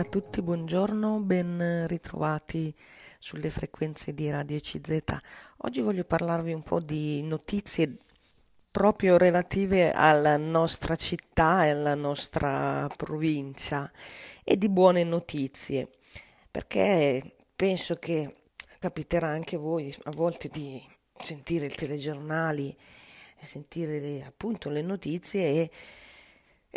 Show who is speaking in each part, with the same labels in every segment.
Speaker 1: a tutti, buongiorno, ben ritrovati sulle frequenze di Radio CZ. Oggi voglio parlarvi un po' di notizie proprio relative alla nostra città e alla nostra provincia e di buone notizie, perché penso che capiterà anche a voi a volte di sentire i telegiornali, sentire appunto le notizie e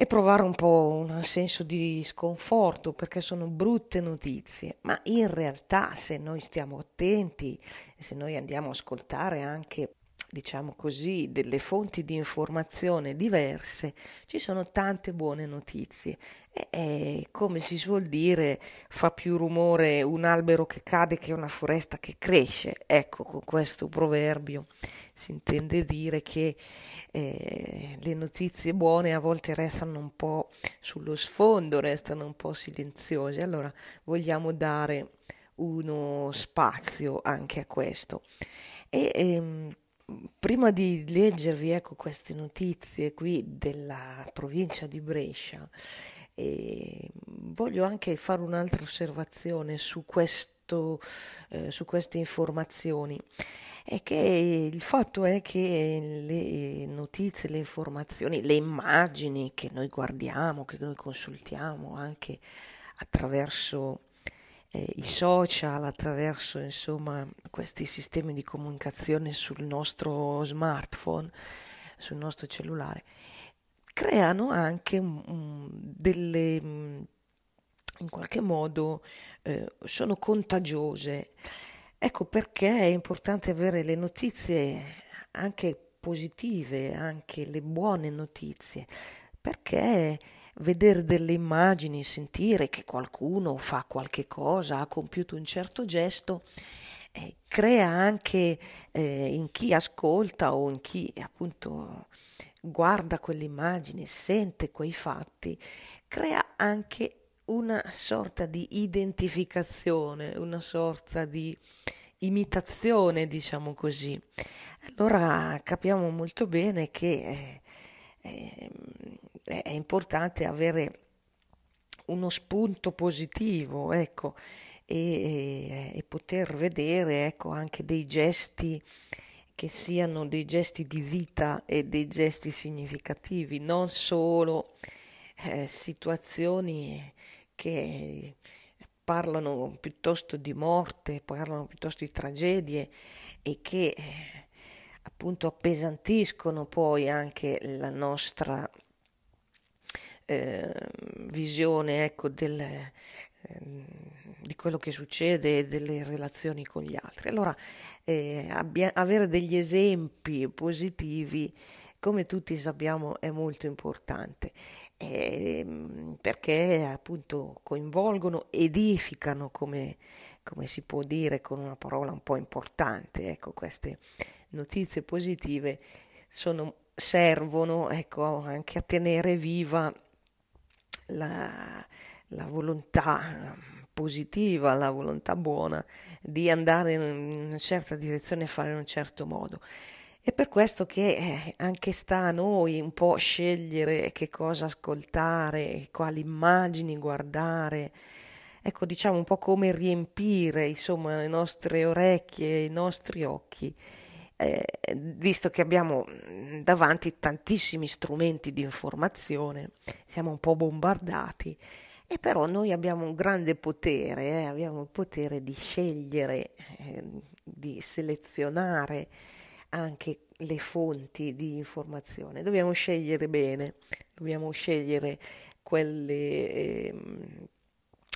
Speaker 1: e provare un po' un senso di sconforto perché sono brutte notizie, ma in realtà se noi stiamo attenti se noi andiamo a ascoltare anche diciamo così, delle fonti di informazione diverse, ci sono tante buone notizie. E, e, come si suol dire, fa più rumore un albero che cade che una foresta che cresce. Ecco, con questo proverbio si intende dire che eh, le notizie buone a volte restano un po' sullo sfondo, restano un po' silenziose. Allora vogliamo dare uno spazio anche a questo. E, ehm, prima di leggervi ecco, queste notizie qui della provincia di Brescia, eh, voglio anche fare un'altra osservazione su, questo, eh, su queste informazioni. È che il fatto è che le notizie, le informazioni, le immagini che noi guardiamo, che noi consultiamo anche attraverso eh, i social, attraverso insomma, questi sistemi di comunicazione sul nostro smartphone, sul nostro cellulare, creano anche um, delle, in qualche modo, eh, sono contagiose. Ecco perché è importante avere le notizie anche positive, anche le buone notizie, perché vedere delle immagini, sentire che qualcuno fa qualche cosa, ha compiuto un certo gesto, eh, crea anche eh, in chi ascolta o in chi appunto guarda quell'immagine, sente quei fatti, crea anche una sorta di identificazione, una sorta di imitazione, diciamo così. Allora capiamo molto bene che eh, eh, è importante avere uno spunto positivo, ecco, e, e poter vedere ecco, anche dei gesti che siano dei gesti di vita e dei gesti significativi, non solo eh, situazioni che parlano piuttosto di morte, parlano piuttosto di tragedie e che eh, appunto appesantiscono poi anche la nostra eh, visione ecco, del, eh, di quello che succede e delle relazioni con gli altri. Allora, eh, abbia, avere degli esempi positivi, come tutti sappiamo, è molto importante ehm, perché appunto coinvolgono, edificano, come, come si può dire con una parola un po' importante. Ecco, queste notizie positive sono, servono ecco, anche a tenere viva la, la volontà positiva, la volontà buona di andare in una certa direzione e fare in un certo modo. È per questo che eh, anche sta a noi un po' scegliere che cosa ascoltare, quali immagini guardare. Ecco, diciamo un po' come riempire, insomma, le nostre orecchie, i nostri occhi eh, visto che abbiamo mm, davanti tantissimi strumenti di informazione, siamo un po' bombardati, e però noi abbiamo un grande potere, eh, abbiamo il potere di scegliere, eh, di selezionare anche le fonti di informazione. Dobbiamo scegliere bene, dobbiamo scegliere quelle, eh,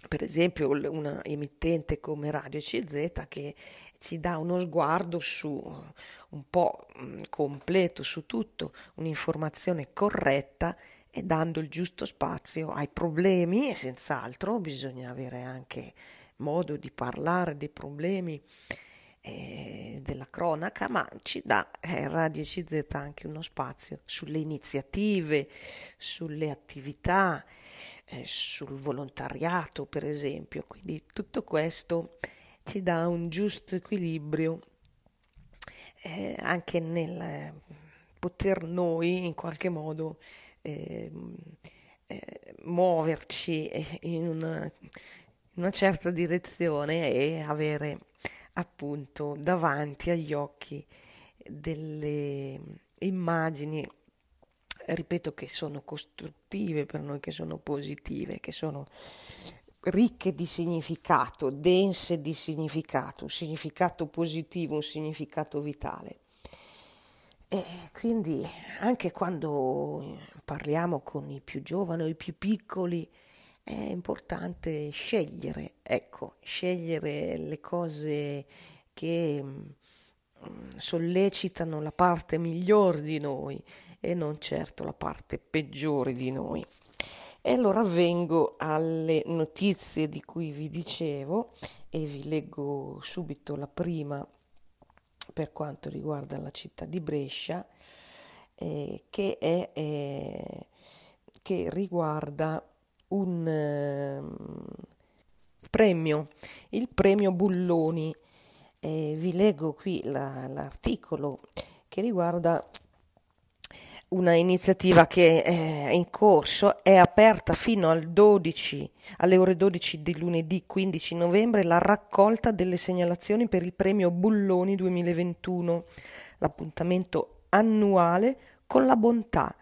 Speaker 1: per esempio, una emittente come Radio CZ che ci dà uno sguardo su un po' mm, completo su tutto, un'informazione corretta e dando il giusto spazio ai problemi e senz'altro bisogna avere anche modo di parlare dei problemi eh, della cronaca, ma ci dà eh, Radio CZ anche uno spazio sulle iniziative, sulle attività, eh, sul volontariato per esempio, quindi tutto questo ci dà un giusto equilibrio eh, anche nel poter noi in qualche modo eh, eh, muoverci in una, in una certa direzione e avere appunto davanti agli occhi delle immagini ripeto che sono costruttive per noi, che sono positive, che sono ricche di significato, dense di significato, un significato positivo, un significato vitale. E quindi anche quando parliamo con i più giovani o i più piccoli è importante scegliere, ecco, scegliere le cose che mm, sollecitano la parte migliore di noi e non certo la parte peggiore di noi. E allora vengo alle notizie di cui vi dicevo e vi leggo subito la prima per quanto riguarda la città di Brescia, eh, che, è, eh, che riguarda un eh, premio, il premio Bulloni. vi leggo qui la, l'articolo che riguarda una iniziativa che è in corso, è aperta fino al 12, alle ore 12 di lunedì 15 novembre la raccolta delle segnalazioni per il premio Bulloni 2021, l'appuntamento annuale con la bontà,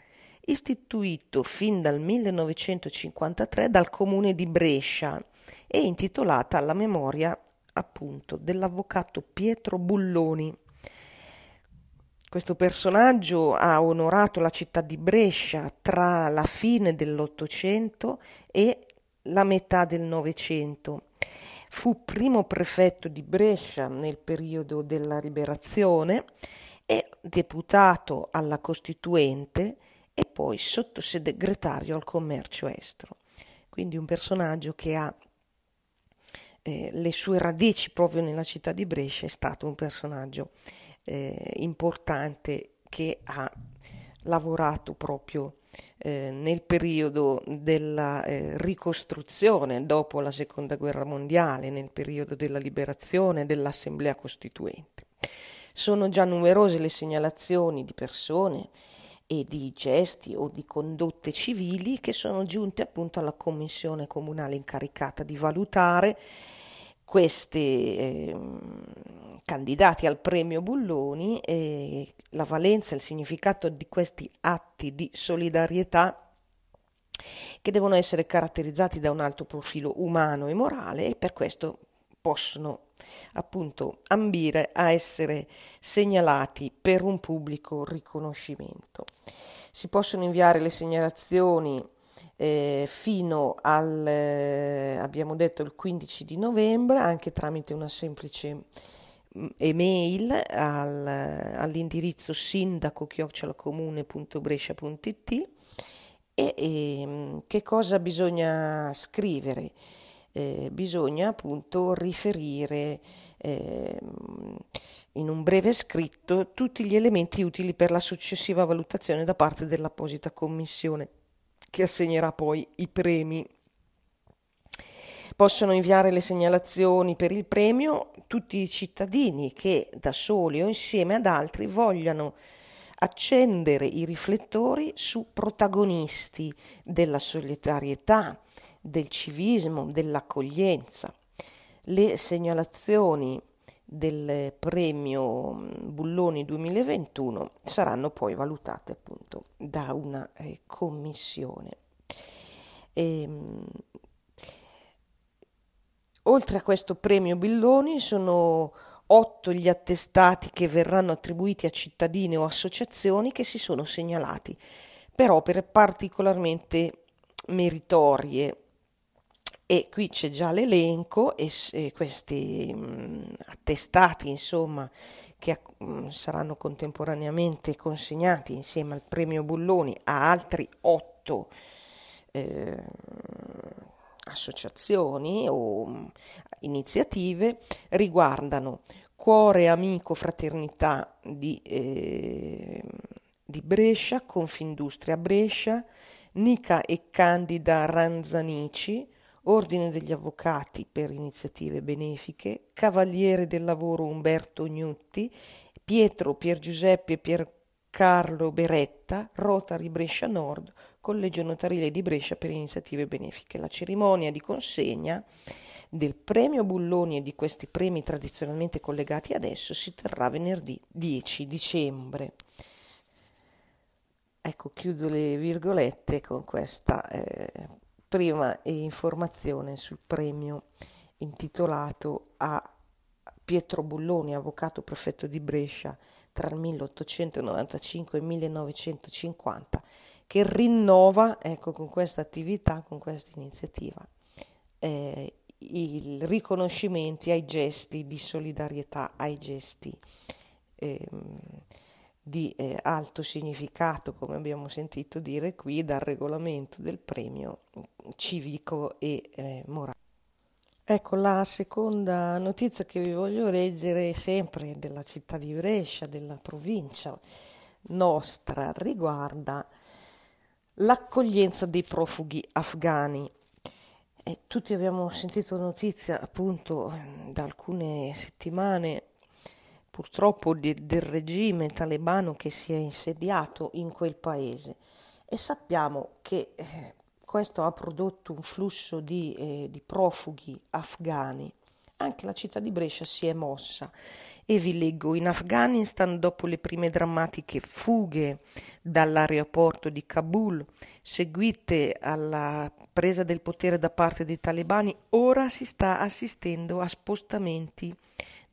Speaker 1: istituito fin dal 1953 dal comune di Brescia e intitolata alla memoria appunto dell'avvocato Pietro Bulloni. Questo personaggio ha onorato la città di Brescia tra la fine dell'Ottocento e la metà del Novecento. Fu primo prefetto di Brescia nel periodo della liberazione e deputato alla Costituente e poi sottosegretario al commercio estero. Quindi un personaggio che ha eh, le sue radici proprio nella città di Brescia, è stato un personaggio eh, importante che ha lavorato proprio eh, nel periodo della eh, ricostruzione dopo la seconda guerra mondiale, nel periodo della liberazione dell'Assemblea Costituente. Sono già numerose le segnalazioni di persone e di gesti o di condotte civili che sono giunte appunto alla commissione comunale incaricata di valutare questi eh, candidati al premio Bulloni e la valenza e il significato di questi atti di solidarietà che devono essere caratterizzati da un alto profilo umano e morale e per questo possono appunto ambire a essere segnalati per un pubblico riconoscimento. Si possono inviare le segnalazioni eh, fino al, eh, abbiamo detto, il 15 di novembre, anche tramite una semplice mm, email al, all'indirizzo sindaco-comune.brescia.it e, e ehm, che cosa bisogna scrivere? Eh, bisogna appunto riferire eh, in un breve scritto tutti gli elementi utili per la successiva valutazione da parte dell'apposita commissione che assegnerà poi i premi. Possono inviare le segnalazioni per il premio tutti i cittadini che da soli o insieme ad altri vogliano accendere i riflettori su protagonisti della solidarietà, del civismo, dell'accoglienza. Le segnalazioni del premio Bulloni 2021 saranno poi valutate appunto da una eh, commissione. E, ehm, oltre a questo premio Bulloni sono otto gli attestati che verranno attribuiti a cittadini o associazioni che si sono segnalati per opere particolarmente meritorie e qui c'è già l'elenco e, e questi mh, mm, attestati insomma che mh, mm, saranno contemporaneamente consegnati insieme al premio Bulloni a altri otto eh, associazioni o mh, mm, iniziative riguardano Cuore Amico Fraternità di, eh, di Brescia, Confindustria Brescia, Nica e Candida Ranzanici, Ordine degli Avvocati per iniziative benefiche, Cavaliere del Lavoro Umberto Gnutti, Pietro Pier Giuseppe Pier Carlo Beretta, Rotary Brescia Nord, Collegio Notarile di Brescia per iniziative benefiche. La cerimonia di consegna del premio Bulloni e di questi premi tradizionalmente collegati adesso si terrà venerdì 10 dicembre. Ecco, chiudo le virgolette con questa eh, prima informazione sul premio intitolato a Pietro Bulloni, avvocato prefetto di Brescia tra il 1895 e il 1950, che rinnova ecco, con questa attività, con questa iniziativa, eh, i riconoscimenti ai gesti di solidarietà, ai gesti eh, di eh, alto significato, come abbiamo sentito dire qui, dal regolamento del premio civico e eh, morale. Ecco, la seconda notizia che vi voglio leggere sempre della città di Brescia, della provincia nostra, riguarda l'accoglienza dei profughi afghani. E tutti abbiamo sentito notizia appunto da alcune settimane purtroppo di, del regime talebano che si è insediato in quel paese e sappiamo che eh, questo ha prodotto un flusso di, eh, di profughi afghani. Anche la città di Brescia si è mossa e vi leggo in Afghanistan dopo le prime drammatiche fughe dall'aeroporto di Kabul seguite alla presa del potere da parte dei talebani ora si sta assistendo a spostamenti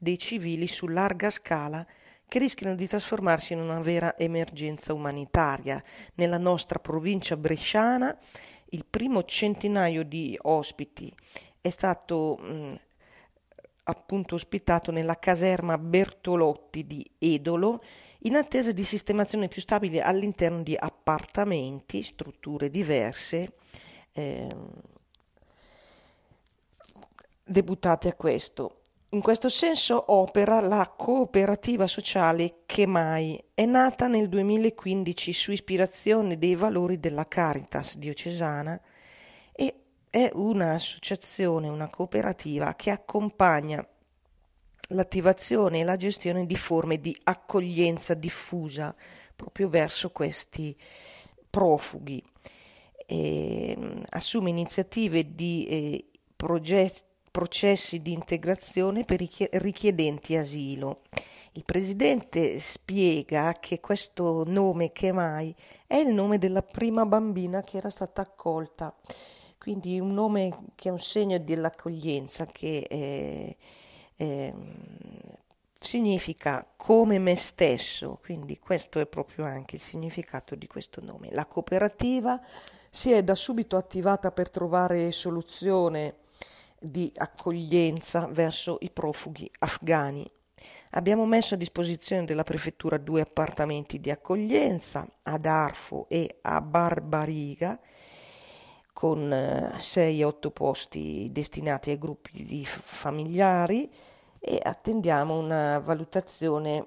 Speaker 1: dei civili su larga scala che rischiano di trasformarsi in una vera emergenza umanitaria. Nella nostra provincia bresciana il primo centinaio di ospiti è stato mh, appunto ospitato nella caserma Bertolotti di Edolo in attesa di sistemazione più stabile all'interno di appartamenti, strutture diverse. Eh, debuttate a questo. In questo senso opera la cooperativa sociale Che Mai. È nata nel 2015 su ispirazione dei valori della Caritas diocesana e è un'associazione, una cooperativa che accompagna l'attivazione e la gestione di forme di accoglienza diffusa proprio verso questi profughi. E, mm, assume iniziative di eh, progetti processi di integrazione per i richiedenti asilo. Il presidente spiega che questo nome che mai è il nome della prima bambina che era stata accolta, quindi un nome che è un segno dell'accoglienza, che è, è, significa come me stesso, quindi questo è proprio anche il significato di questo nome. La cooperativa si è da subito attivata per trovare soluzione di accoglienza verso i profughi afghani. Abbiamo messo a disposizione della prefettura due appartamenti di accoglienza ad Arfo e a Barbariga con 6-8 eh, posti destinati ai gruppi di familiari e attendiamo una valutazione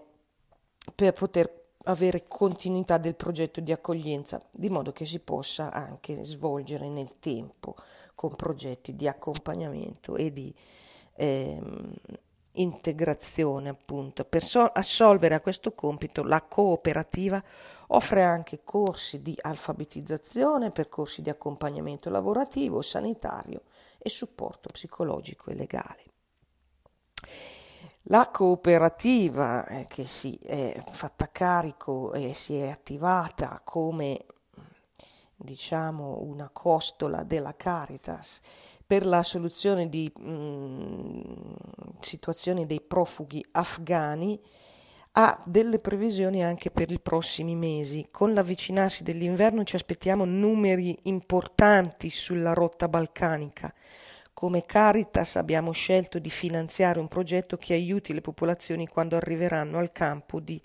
Speaker 1: per poter avere continuità del progetto di accoglienza, di modo che si possa anche svolgere nel tempo con progetti di accompagnamento e di ehm, integrazione appunto. Per so- assolvere a questo compito la cooperativa offre anche corsi di alfabetizzazione, percorsi di accompagnamento lavorativo, sanitario e supporto psicologico e legale. La cooperativa eh, che si è fatta carico e si è attivata come diciamo una costola della Caritas per la soluzione di mh, mm, situazioni dei profughi afghani ha delle previsioni anche per i prossimi mesi. Con l'avvicinarsi dell'inverno ci aspettiamo numeri importanti sulla rotta balcanica. Come Caritas abbiamo scelto di finanziare un progetto che aiuti le popolazioni quando arriveranno al campo di,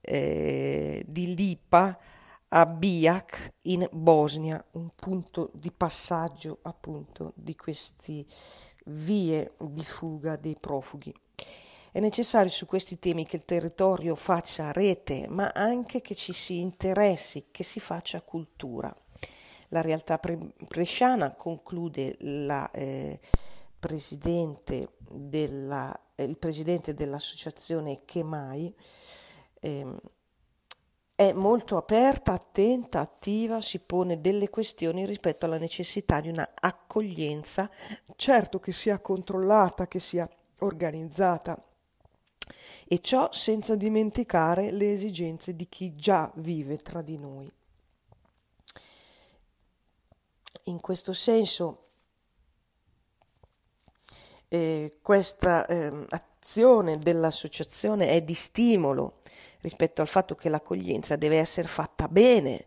Speaker 1: eh, di Lipa a Bijak in Bosnia, un punto di passaggio appunto di queste vie di fuga dei profughi. È necessario su questi temi che il territorio faccia rete, ma anche che ci si interessi, che si faccia cultura. La realtà pre- bresciana conclude la, eh, presidente della, eh, il presidente dell'associazione Chemai, eh, è molto aperta, attenta, attiva, si pone delle questioni rispetto alla necessità di una accoglienza, certo che sia controllata, che sia organizzata, e ciò senza dimenticare le esigenze di chi già vive tra di noi. In questo senso, eh, questa eh, azione dell'associazione è di stimolo rispetto al fatto che l'accoglienza deve essere fatta bene,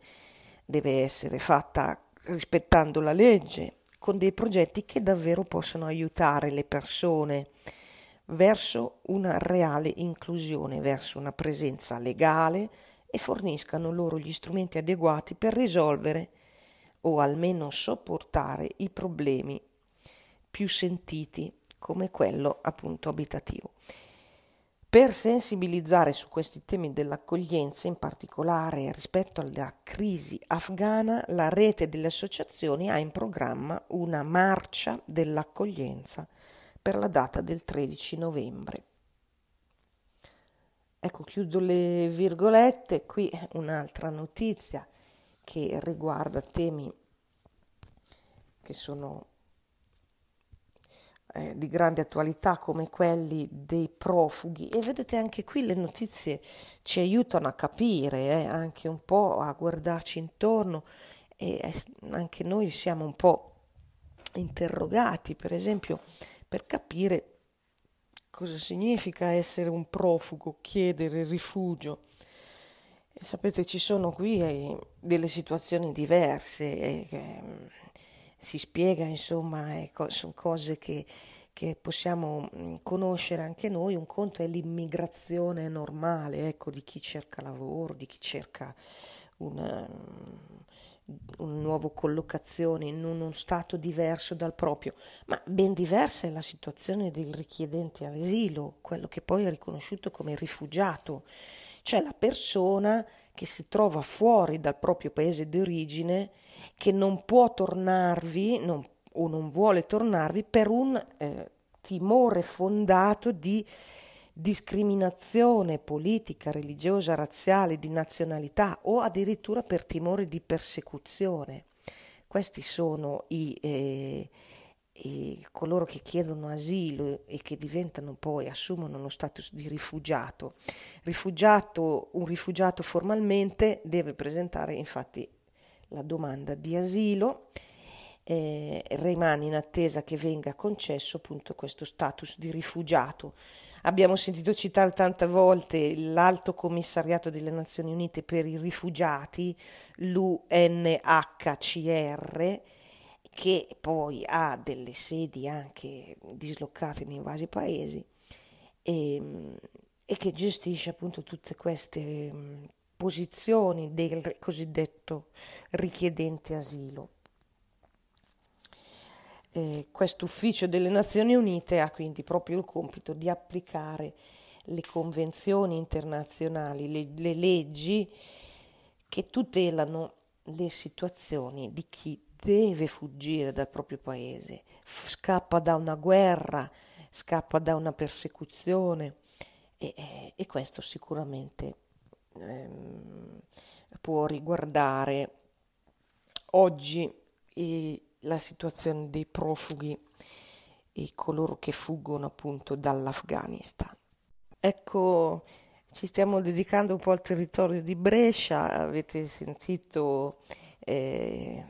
Speaker 1: deve essere fatta rispettando la legge, con dei progetti che davvero possono aiutare le persone verso una reale inclusione, verso una presenza legale e forniscano loro gli strumenti adeguati per risolvere o almeno sopportare i problemi più sentiti come quello appunto abitativo. Per sensibilizzare su questi temi dell'accoglienza, in particolare rispetto alla crisi afghana, la rete delle associazioni ha in programma una marcia dell'accoglienza per la data del 13 novembre. Ecco, chiudo le virgolette, qui un'altra notizia che riguarda temi che sono eh, di grande attualità come quelli dei profughi e vedete anche qui le notizie ci aiutano a capire, eh, anche un po' a guardarci intorno e eh, anche noi siamo un po' interrogati, per esempio per capire cosa significa essere un profugo, chiedere rifugio. E sapete, ci sono qui eh, delle situazioni diverse, eh, eh, si spiega, insomma, ecco, sono cose che, che possiamo mm, conoscere anche noi. Un conto è l'immigrazione normale, ecco, di chi cerca lavoro, di chi cerca una, una nuova collocazione in uno stato diverso dal proprio, ma ben diversa è la situazione del richiedente all'asilo, quello che poi è riconosciuto come rifugiato, cioè la persona che si trova fuori dal proprio paese d'origine, che non può tornarvi non, o non vuole tornarvi per un eh, timore fondato di discriminazione politica, religiosa, razziale, di nazionalità o addirittura per timore di persecuzione. Questi sono i, eh, i, coloro che chiedono asilo e che diventano poi, assumono lo status di rifugiato. rifugiato. Un rifugiato formalmente deve presentare infatti la domanda di asilo. Eh, rimane in attesa che venga concesso appunto questo status di rifugiato Abbiamo sentito citare tante volte l'Alto Commissariato delle Nazioni Unite per i rifugiati, l'UNHCR, che poi ha delle sedi anche dislocate nei vari paesi e, e che gestisce appunto tutte queste posizioni del cosiddetto richiedente asilo. Eh, questo ufficio delle Nazioni Unite ha quindi proprio il compito di applicare le convenzioni internazionali, le, le leggi che tutelano le situazioni di chi deve fuggire dal proprio paese, scappa da una guerra, scappa da una persecuzione e, e questo sicuramente ehm, può riguardare oggi i, la situazione dei profughi e coloro che fuggono appunto dall'Afghanistan. Ecco, ci stiamo dedicando un po' al territorio di Brescia, avete sentito eh,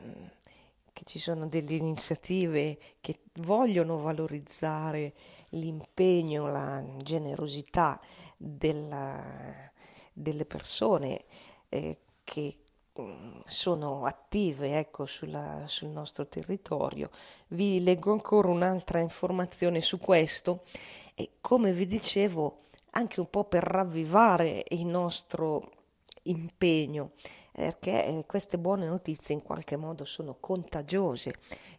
Speaker 1: che ci sono delle iniziative che vogliono valorizzare l'impegno, la generosità della, delle persone eh, che sono attive ecco, sulla, sul nostro territorio. Vi leggo ancora un'altra informazione su questo e come vi dicevo anche un po' per ravvivare il nostro impegno perché eh, queste buone notizie in qualche modo sono contagiose,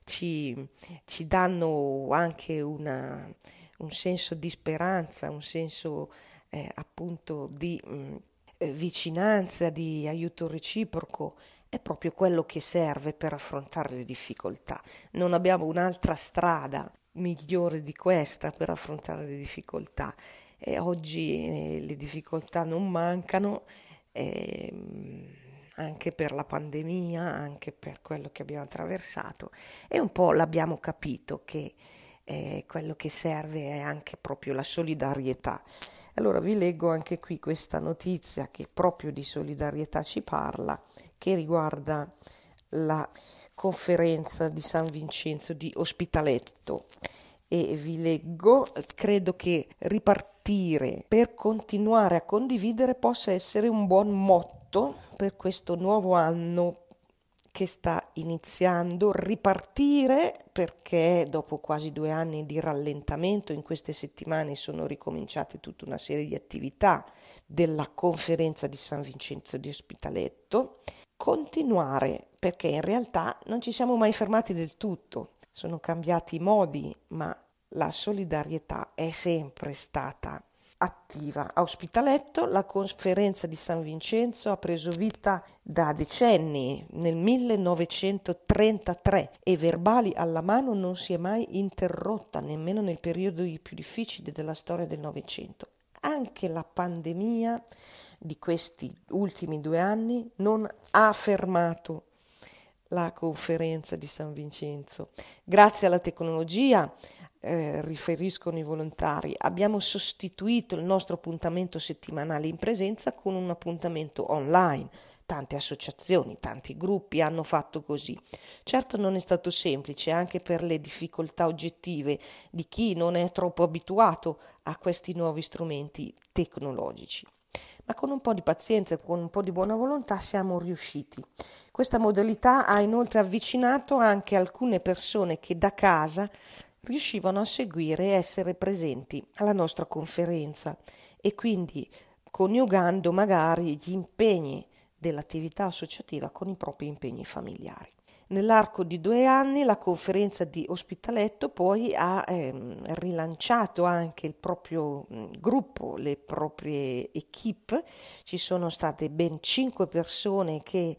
Speaker 1: ci, ci danno anche una, un senso di speranza, un senso eh, appunto di mh, mm, eh, vicinanza, di aiuto reciproco, è proprio quello che serve per affrontare le difficoltà. Non abbiamo un'altra strada migliore di questa per affrontare le difficoltà. E oggi eh, le difficoltà non mancano, ehm, anche per la pandemia, anche per quello che abbiamo attraversato e un po' l'abbiamo capito che eh, quello che serve è anche proprio la solidarietà. Allora vi leggo anche qui questa notizia che proprio di solidarietà ci parla, che riguarda la conferenza di San Vincenzo di Ospitaletto. E vi leggo, credo che ripartire per continuare a condividere possa essere un buon motto per questo nuovo anno che sta iniziando, ripartire perché dopo quasi due anni di rallentamento in queste settimane sono ricominciate tutta una serie di attività della conferenza di San Vincenzo di Ospitaletto, continuare perché in realtà non ci siamo mai fermati del tutto. Sono cambiati i modi, ma la solidarietà è sempre stata attiva. A Ospitaletto la conferenza di San Vincenzo ha preso vita da decenni, nel 1933, e verbali alla mano non si è mai interrotta, nemmeno nel periodo più difficile della storia del Novecento. Anche la pandemia di questi ultimi due anni non ha fermato la conferenza di San Vincenzo. Grazie alla tecnologia, eh, riferiscono i volontari, abbiamo sostituito il nostro appuntamento settimanale in presenza con un appuntamento online. Tante associazioni, tanti gruppi hanno fatto così. Certo non è stato semplice anche per le difficoltà oggettive di chi non è troppo abituato a questi nuovi strumenti tecnologici ma con un po' di pazienza e con un po' di buona volontà siamo riusciti. Questa modalità ha inoltre avvicinato anche alcune persone che da casa riuscivano a seguire e essere presenti alla nostra conferenza e quindi coniugando magari gli impegni dell'attività associativa con i propri impegni familiari. Nell'arco di due anni la conferenza di Ospitaletto poi ha ehm, rilanciato anche il proprio mh, gruppo, le proprie equip. Ci sono state ben cinque persone che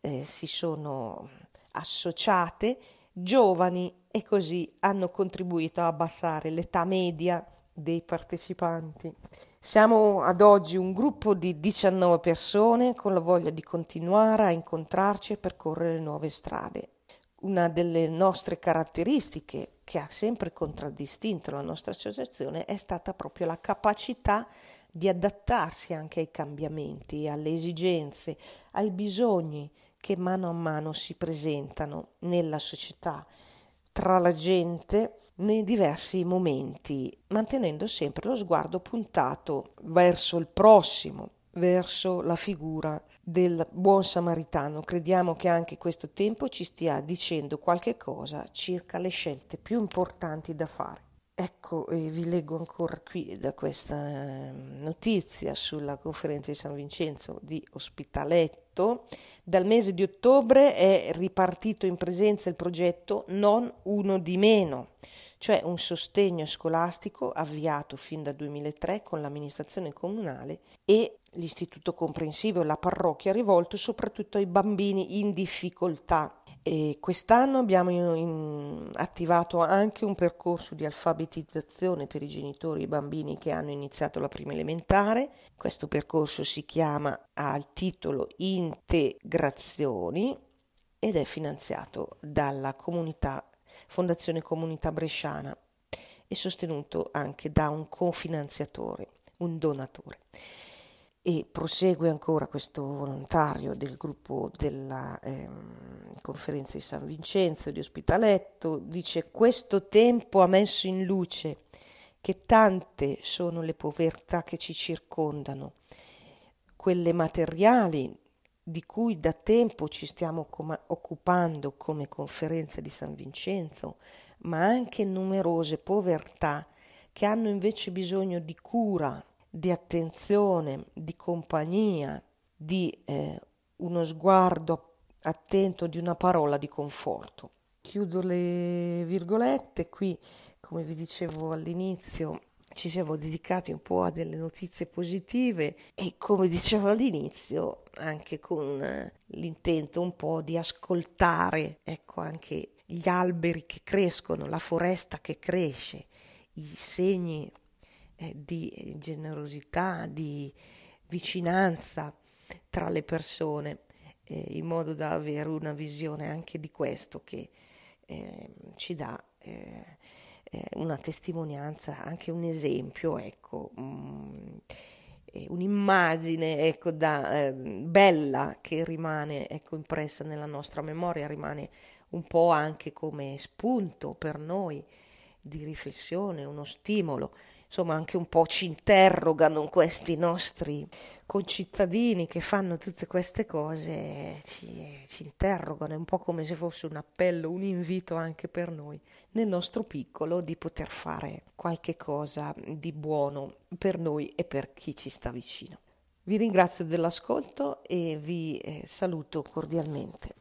Speaker 1: eh, si sono associate, giovani, e così hanno contribuito a abbassare l'età media dei partecipanti. Siamo ad oggi un gruppo di 19 persone con la voglia di continuare a incontrarci e percorrere nuove strade. Una delle nostre caratteristiche che ha sempre contraddistinto la nostra associazione è stata proprio la capacità di adattarsi anche ai cambiamenti, alle esigenze, ai bisogni che mano a mano si presentano nella società, tra la gente nei diversi momenti, mantenendo sempre lo sguardo puntato verso il prossimo, verso la figura del buon samaritano. Crediamo che anche questo tempo ci stia dicendo qualche cosa circa le scelte più importanti da fare. Ecco, vi leggo ancora qui da questa ehm, notizia sulla conferenza di San Vincenzo di Ospitaletto. Dal mese di ottobre è ripartito in presenza il progetto Non uno di meno, cioè un sostegno scolastico avviato fin dal 2003 con l'amministrazione comunale e l'istituto comprensivo e la parrocchia rivolto soprattutto ai bambini in difficoltà. E quest'anno abbiamo in, in, attivato anche un percorso di alfabetizzazione per i genitori e i bambini che hanno iniziato la prima elementare. Questo percorso si chiama ha il titolo Integrazioni ed è finanziato dalla comunità Fondazione Comunità Bresciana e sostenuto anche da un cofinanziatore, un donatore. E prosegue ancora questo volontario del gruppo della ehm, conferenza di San Vincenzo di Ospitaletto, dice questo tempo ha messo in luce che tante sono le povertà che ci circondano, quelle materiali di cui da tempo ci stiamo com- occupando come conferenza di San Vincenzo, ma anche numerose povertà che hanno invece bisogno di cura, di attenzione, di compagnia, di eh, uno sguardo attento, di una parola di conforto. Chiudo le virgolette, qui come vi dicevo all'inizio ci siamo dedicati un po' a delle notizie positive e come dicevo all'inizio anche con eh, l'intento un po' di ascoltare ecco anche gli alberi che crescono, la foresta che cresce, i segni eh, di generosità, di vicinanza tra le persone, eh, in modo da avere una visione anche di questo che eh, ci dà eh, eh, una testimonianza, anche un esempio, ecco, um, un'immagine ecco, da, eh, bella che rimane ecco, impressa nella nostra memoria, rimane un po' anche come spunto per noi di riflessione, uno stimolo insomma anche un po' ci interrogano questi nostri concittadini che fanno tutte queste cose, ci, ci interrogano, è un po' come se fosse un appello, un invito anche per noi, nel nostro piccolo, di poter fare qualche cosa di buono per noi e per chi ci sta vicino. Vi ringrazio dell'ascolto e vi eh, saluto cordialmente.